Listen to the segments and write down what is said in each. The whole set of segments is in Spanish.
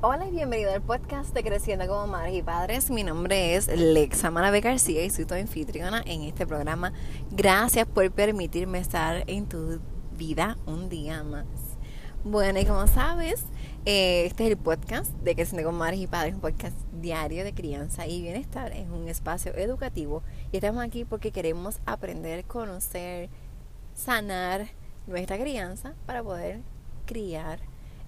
Hola y bienvenido al podcast de Creciendo como Madres y Padres. Mi nombre es Lexa Maravé García y soy tu anfitriona en este programa. Gracias por permitirme estar en tu vida un día más. Bueno, y como sabes, eh, este es el podcast de Creciendo como Madres y Padres, un podcast diario de crianza y bienestar. Es un espacio educativo y estamos aquí porque queremos aprender, conocer, sanar nuestra crianza para poder criar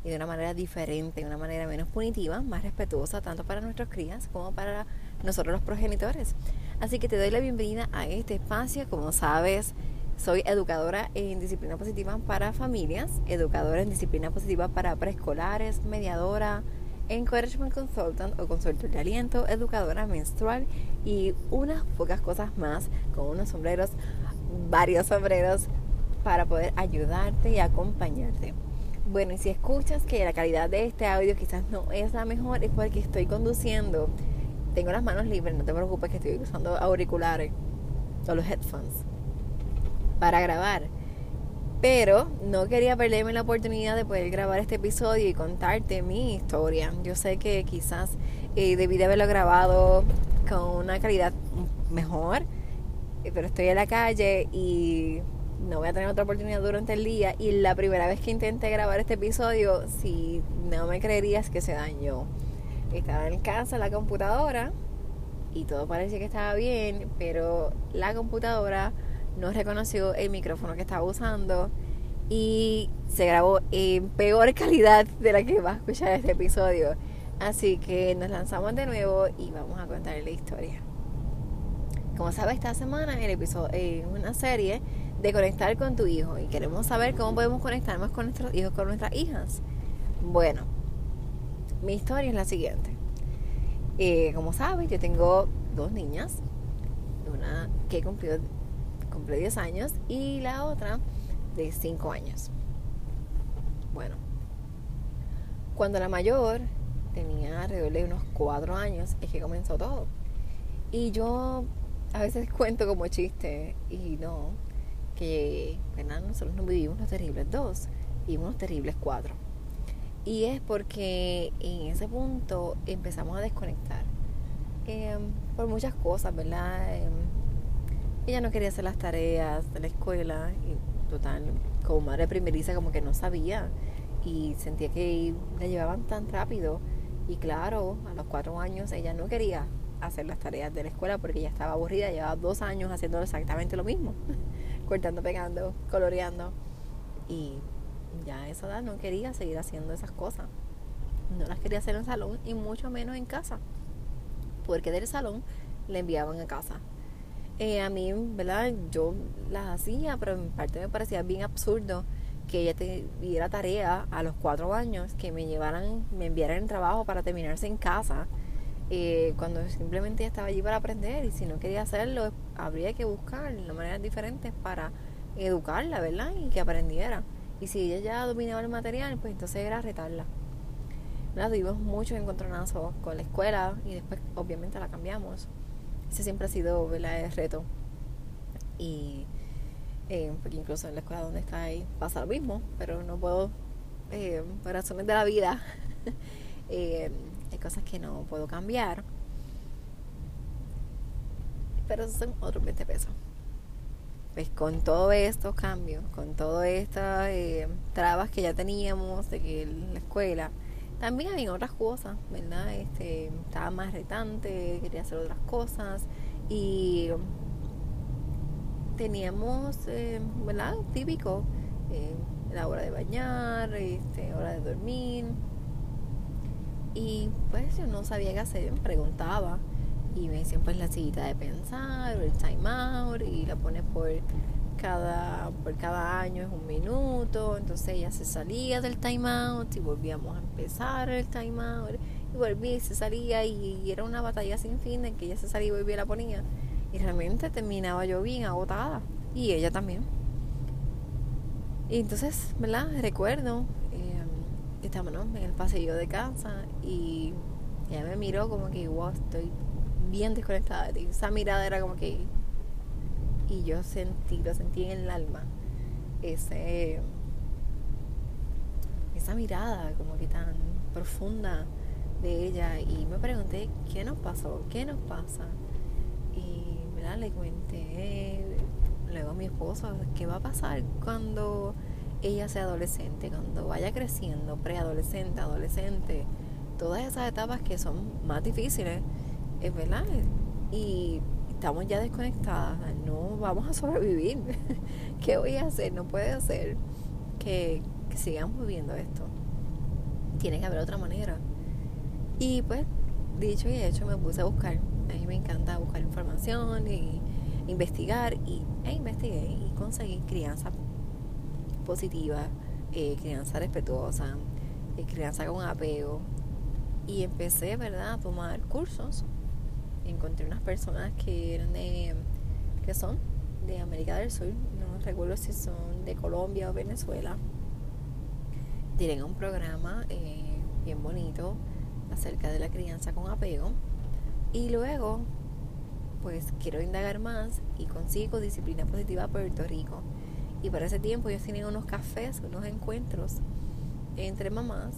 y de una manera diferente, de una manera menos punitiva, más respetuosa tanto para nuestros crías como para nosotros los progenitores. Así que te doy la bienvenida a este espacio. Como sabes, soy educadora en disciplina positiva para familias, educadora en disciplina positiva para preescolares, mediadora, encouragement consultant o consultor de aliento, educadora menstrual y unas pocas cosas más con unos sombreros, varios sombreros para poder ayudarte y acompañarte. Bueno, y si escuchas que la calidad de este audio quizás no es la mejor, es porque estoy conduciendo. Tengo las manos libres, no te preocupes que estoy usando auriculares o los headphones para grabar. Pero no quería perderme la oportunidad de poder grabar este episodio y contarte mi historia. Yo sé que quizás eh, debí de haberlo grabado con una calidad mejor, eh, pero estoy en la calle y no voy a tener otra oportunidad durante el día. Y la primera vez que intenté grabar este episodio, si no me creerías que se dañó. Estaba en casa la computadora y todo parecía que estaba bien, pero la computadora no reconoció el micrófono que estaba usando y se grabó en peor calidad de la que va a escuchar este episodio. Así que nos lanzamos de nuevo y vamos a contar la historia. Como sabes, esta semana el episodio, en una serie de conectar con tu hijo y queremos saber cómo podemos conectarnos con nuestros hijos, con nuestras hijas. Bueno, mi historia es la siguiente. Eh, como sabes, yo tengo dos niñas, una que cumplió, cumplió 10 años y la otra de 5 años. Bueno, cuando la mayor tenía alrededor de unos 4 años es que comenzó todo. Y yo a veces cuento como chiste y no, que nosotros no vivimos los terribles dos, vivimos los terribles cuatro. Y es porque en ese punto empezamos a desconectar em, por muchas cosas, ¿verdad? Em, ella no quería hacer las tareas de la escuela y total, como madre primeriza como que no sabía y sentía que la llevaban tan rápido y claro, a los cuatro años ella no quería hacer las tareas de la escuela porque ella estaba aburrida, llevaba dos años haciendo exactamente lo mismo cortando, pegando, coloreando. Y ya a esa edad no quería seguir haciendo esas cosas. No las quería hacer en el salón y mucho menos en casa. Porque del salón le enviaban a casa. Eh, a mí, ¿verdad? Yo las hacía, pero en parte me parecía bien absurdo que ella tuviera tarea a los cuatro años, que me llevaran, me enviaran el trabajo para terminarse en casa, eh, cuando simplemente estaba allí para aprender y si no quería hacerlo, habría que buscar maneras diferentes para educarla, ¿verdad? Y que aprendiera. Y si ella ya dominaba el material, pues entonces era retarla. La tuvimos muchos encontronazos con la escuela y después obviamente la cambiamos. Ese siempre ha sido ¿verdad? el reto. Y eh, porque incluso en la escuela donde está pasa lo mismo, pero no puedo, eh, por razones de la vida, eh, hay cosas que no puedo cambiar pero son otros 20 pesos. Pues con todos estos cambios, con todas estas eh, trabas que ya teníamos de que la escuela, también había otras cosas, ¿verdad? Este, estaba más retante, quería hacer otras cosas y teníamos, eh, ¿verdad? Típico, eh, la hora de bañar, este, hora de dormir. Y pues yo no sabía qué hacer, me preguntaba y decían pues la sillita de pensar el time out y la pones por cada por cada año es un minuto. Entonces ella se salía del time out y volvíamos a empezar el time out. Y volvía y se salía y, era una batalla sin fin en que ella se salía y volvía y la ponía. Y realmente terminaba yo bien agotada y ella también. Y entonces verdad recuerdo eh, que estábamos en el pasillo de casa y ella me miró como que wow estoy bien desconectada de ti. Esa mirada era como que... Y yo sentí, lo sentí en el alma. Esa mirada como que tan profunda de ella y me pregunté qué nos pasó, qué nos pasa. Y ¿verdad? le comenté luego a mi esposo qué va a pasar cuando ella sea adolescente, cuando vaya creciendo, preadolescente, adolescente, todas esas etapas que son más difíciles, es verdad. Y estamos ya desconectadas, no vamos a sobrevivir. ¿Qué voy a hacer? No puede ser que, que sigamos viviendo esto. Tiene que haber otra manera. Y pues, dicho y hecho, me puse a buscar. A mí me encanta buscar información y investigar y, e investigué y conseguí crianza positiva, eh, crianza respetuosa, eh, crianza con apego. Y empecé, ¿verdad?, a tomar cursos. Encontré unas personas que eran de, que son de América del Sur, no recuerdo si son de Colombia o Venezuela. Tienen un programa eh, bien bonito acerca de la crianza con apego. Y luego, pues quiero indagar más y consigo disciplina positiva Puerto Rico. Y para ese tiempo ellos tenían unos cafés, unos encuentros entre mamás.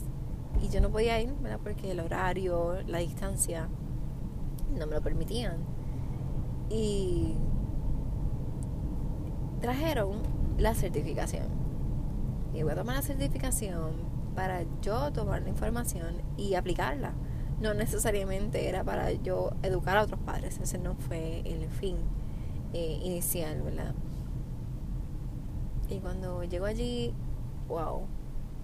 Y yo no podía ir, ¿verdad? Porque el horario, la distancia, no me lo permitían. Y trajeron la certificación. Y voy a tomar la certificación para yo tomar la información y aplicarla. No necesariamente era para yo educar a otros padres, ese no fue el fin eh, inicial, ¿verdad? Y cuando llego allí, wow,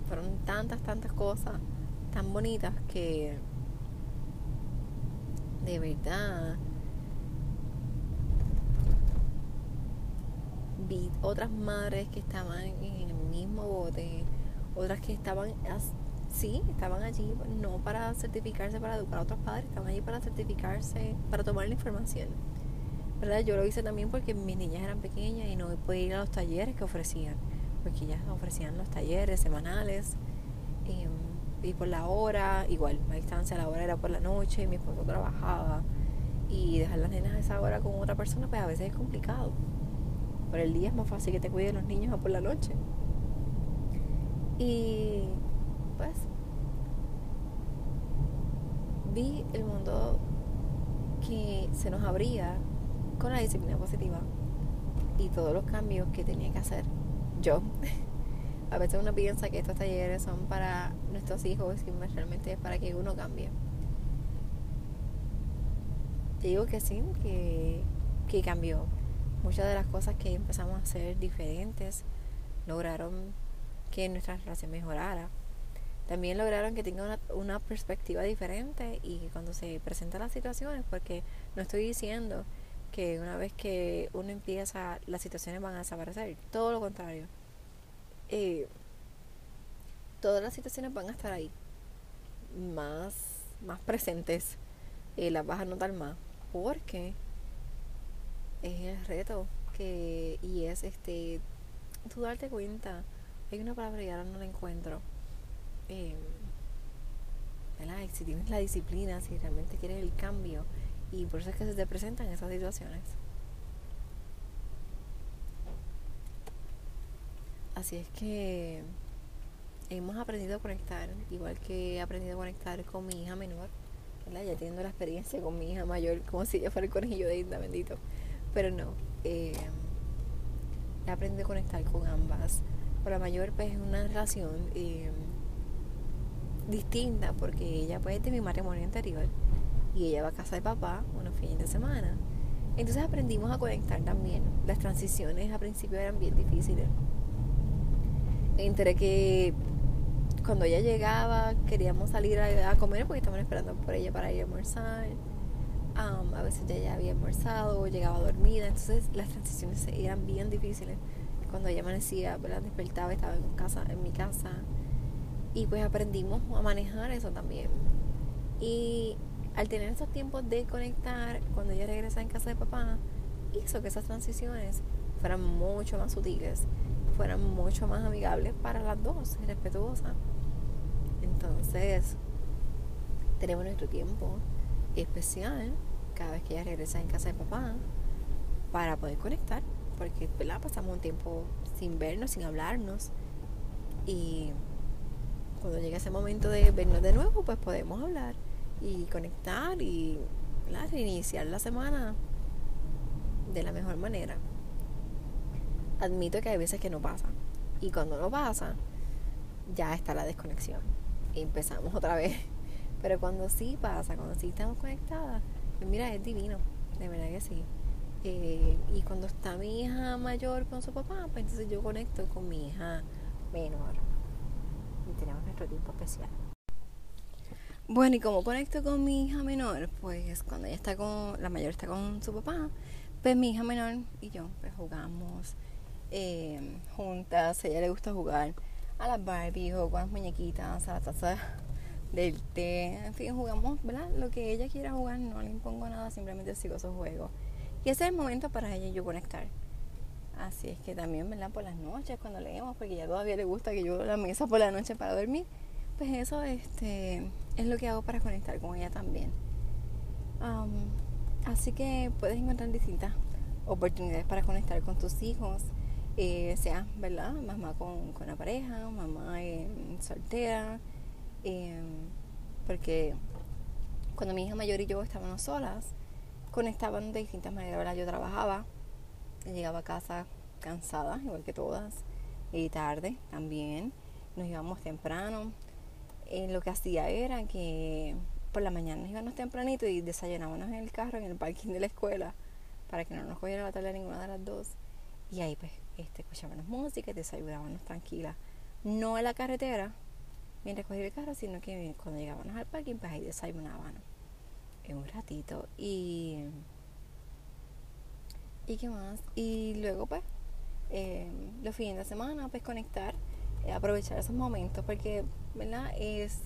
fueron tantas, tantas cosas tan bonitas que de verdad vi otras madres que estaban en el mismo bote otras que estaban sí, estaban allí no para certificarse para educar a otros padres, estaban allí para certificarse, para tomar la información. ¿Verdad? Yo lo hice también porque mis niñas eran pequeñas y no podía ir a los talleres que ofrecían, porque ellas ofrecían los talleres semanales em, y por la hora, igual, a distancia, la hora era por la noche, mi esposo trabajaba y dejar las nenas a esa hora con otra persona, pues a veces es complicado. Por el día es más fácil que te cuiden los niños a por la noche. Y pues vi el mundo que se nos abría con la disciplina positiva y todos los cambios que tenía que hacer yo. A veces uno piensa que estos talleres son para nuestros hijos y realmente es para que uno cambie. Te digo que sí, que, que cambió. Muchas de las cosas que empezamos a hacer diferentes lograron que nuestra relación mejorara. También lograron que tenga una, perspectiva diferente y cuando se presentan las situaciones, porque no estoy diciendo que una vez que uno empieza las situaciones van a desaparecer, todo lo contrario. Eh, todas las situaciones van a estar ahí, más, más presentes, eh, las vas a notar más, porque es el reto que, y es este, tú darte cuenta hay una palabra y ahora no la encuentro. Eh, si tienes la disciplina, si realmente quieres el cambio, y por eso es que se te presentan esas situaciones. Así es que hemos aprendido a conectar, igual que he aprendido a conectar con mi hija menor, ya teniendo la experiencia con mi hija mayor, como si ella fuera el conejillo de Inda, bendito. Pero no, eh, he aprendido a conectar con ambas la mayor pues es una relación eh, distinta porque ella pues es de mi matrimonio anterior y ella va a casa de papá unos fines de semana. Entonces aprendimos a conectar también. Las transiciones al principio eran bien difíciles. Entre que cuando ella llegaba queríamos salir a, comer porque estábamos esperando por ella para ir a almorzar. a veces ella ya había almorzado o llegaba dormida. Entonces las transiciones eran bien difíciles cuando ella amanecía, ¿verdad? despertaba, estaba en casa, en mi casa. Y pues aprendimos a manejar eso también. Y al tener esos tiempos de conectar, cuando ella regresa en casa de papá, hizo que esas transiciones fueran mucho más sutiles, fueran mucho más amigables para las dos, respetuosas. Entonces, tenemos nuestro tiempo especial cada vez que ella regresa en casa de papá para poder conectar porque pasamos un tiempo sin vernos, sin hablarnos. Y cuando llegue ese momento de vernos de nuevo, pues podemos hablar y conectar y reiniciar la semana de la mejor manera. Admito que hay veces que no pasa. Y cuando no pasa, ya está la desconexión. Empezamos otra vez. Pero cuando sí pasa, cuando sí estamos conectadas, pues mira, es divino. De verdad que sí. Eh, y cuando está mi hija mayor con su papá, pues entonces yo conecto con mi hija menor. Y tenemos nuestro tiempo especial. Bueno, y como conecto con mi hija menor, pues cuando ella está con, la mayor está con su papá, pues mi hija menor y yo pues jugamos eh, juntas. Ella le gusta jugar a las Barbie, o con las muñequitas, a la taza del té. En fin, jugamos, ¿verdad? Lo que ella quiera jugar, no le impongo nada, simplemente sigo su juego. Y ese es el momento para ella y yo conectar. Así es que también, ¿verdad? Por las noches cuando leemos, porque ella todavía le gusta que yo la mesa por la noche para dormir pues eso este, es lo que hago para conectar con ella también. así que puedes encontrar distintas oportunidades para conectar con tus hijos, eh, sea, ¿verdad? Mamá con, con la pareja, mamá soltera, em, porque cuando mi hija mayor y yo estábamos solas, conectaban de distintas maneras, ¿verdad? Yo trabajaba, llegaba a casa cansada, igual que todas, y tarde también, nos íbamos temprano, eh, lo que hacía era que por la mañana nos íbamos tempranito y desayunábamos en el carro, en el parking de la escuela, para que no nos cogiera la tarde ninguna de las dos. Y ahí pues este, escuchábamos música y desayunábamos tranquila. No en la carretera, mientras cogía el carro, sino que cuando llegábamos al parking, pues ahí desayunábamos en un ratito. Y, y qué más. Y luego pues eh, los fines de semana, pues conectar eh, aprovechar esos momentos porque, ¿verdad? Es,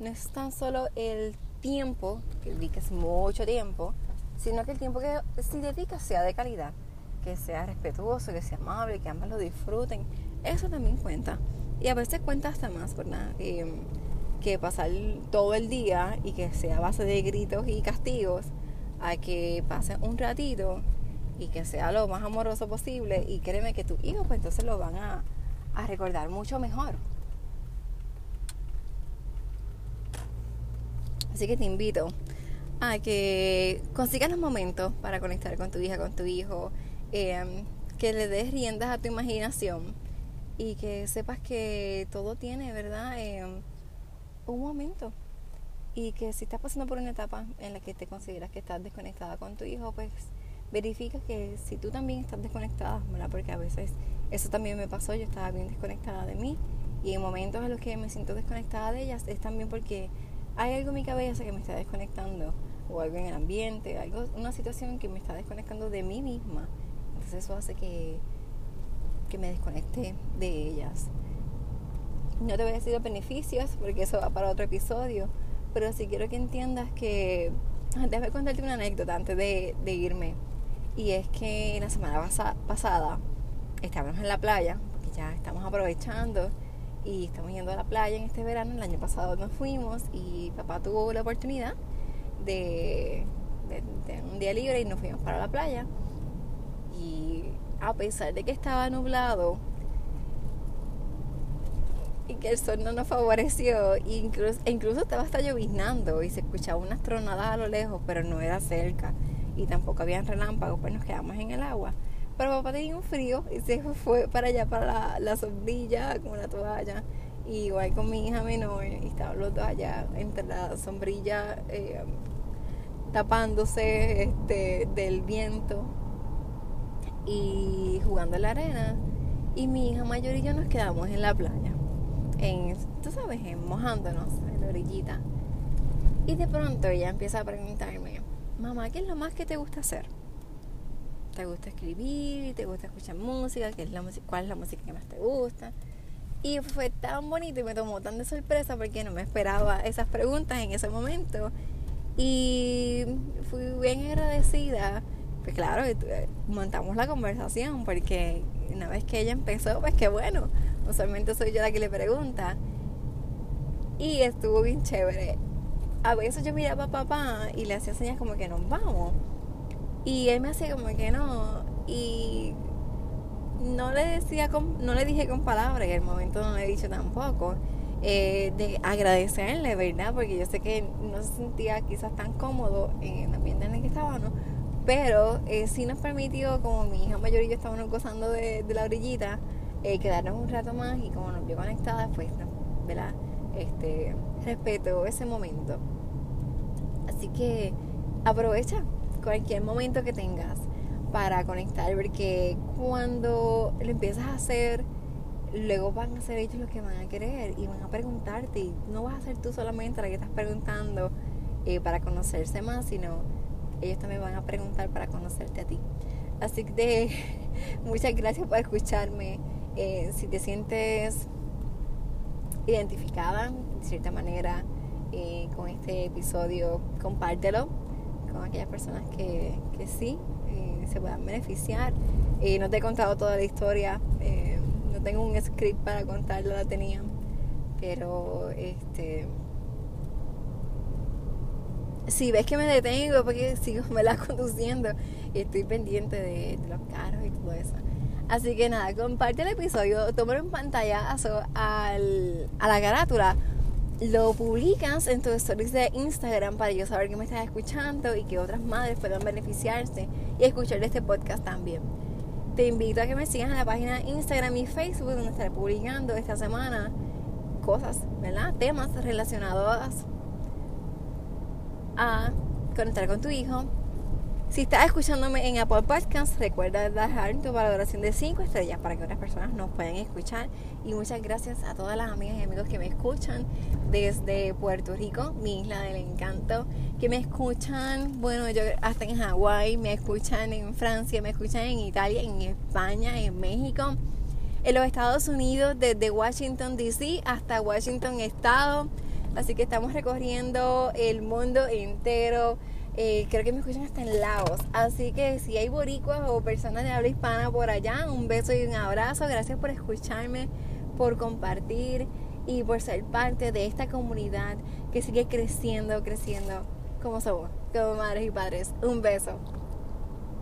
no es tan solo el tiempo, que dediques mucho tiempo, sino que el tiempo que si dedicas sea de calidad, que sea respetuoso, que sea amable, que ambas lo disfruten. Eso también cuenta. Y a veces cuenta hasta más, ¿verdad? Eh, que pasar todo el día y que sea a base de gritos y castigos, a que pase un ratito y que sea lo más amoroso posible. Y créeme que tus hijos, pues entonces lo van a, a recordar mucho mejor. Así que te invito a que consigas los momentos para conectar con tu hija, con tu hijo, em, que le des riendas a tu imaginación y que sepas que todo tiene, ¿verdad? Em, un momento. Y que si estás pasando por una etapa en la que te consideras que estás desconectada con tu hijo, pues verifica que si tú también estás desconectada. Porque a veces eso también me pasó, yo estaba bien desconectada de mí y en momentos en los que me siento desconectada de ellas es también porque hay algo en mi cabeza que me está desconectando o algo en el ambiente, algo, una situación que me está desconectando de mí misma. Entonces eso hace que, que me desconecte de ellas. No te voy a decir los beneficios porque eso va para otro episodio, pero sí quiero que entiendas que... Déjame contarte una anécdota antes de, de irme. Y es que la semana pasada estábamos en la playa, porque ya estamos aprovechando y estamos yendo a la playa en este verano. El año pasado nos fuimos y papá tuvo la oportunidad de, de, un día libre y nos fuimos para la playa. Y a pesar de que estaba nublado y que el sol no nos favoreció, incluso, e incluso estaba hasta lloviznando y se escuchaba unas tronadas a lo lejos, pero no era cerca y tampoco habían relámpagos, pues nos quedamos en el agua. Pero papá tenía un frío y se fue para allá, para la, sombrilla, con la toalla. Y igual con mi hija menor, y estaban los dos allá entre la sombrilla, eh, tapándose este, del viento y jugando en la arena. Y mi hija mayor y yo nos quedamos en la playa, en, tú sabes, mojándonos en la orillita. Y de pronto ella empieza a preguntarme, mamá, ¿qué es lo más que te gusta hacer? te gusta escribir, te gusta escuchar música, ¿Qué es la cuál es la música que más te gusta. Y fue tan bonito y me tomó tan de sorpresa porque no me esperaba esas preguntas en ese momento. Y fui bien agradecida. Pues claro, eh, montamos la conversación porque una vez que ella empezó, pues qué bueno. Usualmente soy yo la que le pregunta. Y estuvo bien chévere. A veces yo miraba a papá y le hacía señas como que nos vamos. Y él me hacía como que no. Y no le decía con, no le dije con palabras, y el momento no le he dicho tampoco. eh, de agradecerle, ¿verdad? Porque yo sé que no se sentía quizás tan cómodo en el ambiente en el que estábamos, pero eh, sí nos permitió, como mi hija mayor y yo estábamos gozando de, la orillita, eh, quedarnos un rato más y como nos vio conectadas, pues, ¿verdad? Este, respeto ese momento. Así que aprovecha cualquier momento que tengas para conectar, porque cuando lo empiezas a hacer, luego van a ser ellos los que van a querer y van a preguntarte. Y no vas a ser tú solamente la que estás preguntando eh, para conocerse más, sino ellos también van a preguntar para conocerte a ti. Así que muchas gracias por escucharme. Eh, si te sientes identificada de cierta manera eh, con este episodio, compártelo con aquellas personas que, que sí se puedan beneficiar. No te he contado toda la historia no tengo un script para contarlo, la tenía. Pero este si ves que me detengo porque sigo me la conduciendo y estoy pendiente de, los carros y todo eso. Así que nada, comparte el episodio, toma un pantallazo al, a la carátula, lo publicas en tus stories de Instagram para yo saber que me estás escuchando y que otras madres puedan beneficiarse y escuchar este podcast también te invito a que me sigas en la página Instagram y Facebook donde estaré publicando esta semana cosas, ¿verdad? Temas relacionados a conectar con tu hijo. Si estás escuchándome en Apple Podcasts, recuerda dejar tu valoración de 5 estrellas para que otras personas nos puedan escuchar. Y muchas gracias a todas las amigas y amigos que me escuchan desde Puerto Rico, mi isla del encanto que me escuchan, bueno, yo hasta en Hawái, me escuchan en Francia, me escuchan en Italia, en España, en México, en los Estados Unidos, desde Washington DC hasta Washington Estado. Así que estamos recorriendo el mundo entero. Eh, creo que me escuchan hasta en Laos. Así que si hay boricuas o personas de habla hispana por allá, un beso y un abrazo. Gracias por escucharme, por compartir y por ser parte de esta comunidad que sigue creciendo, creciendo como somos, como madres y padres. Un beso.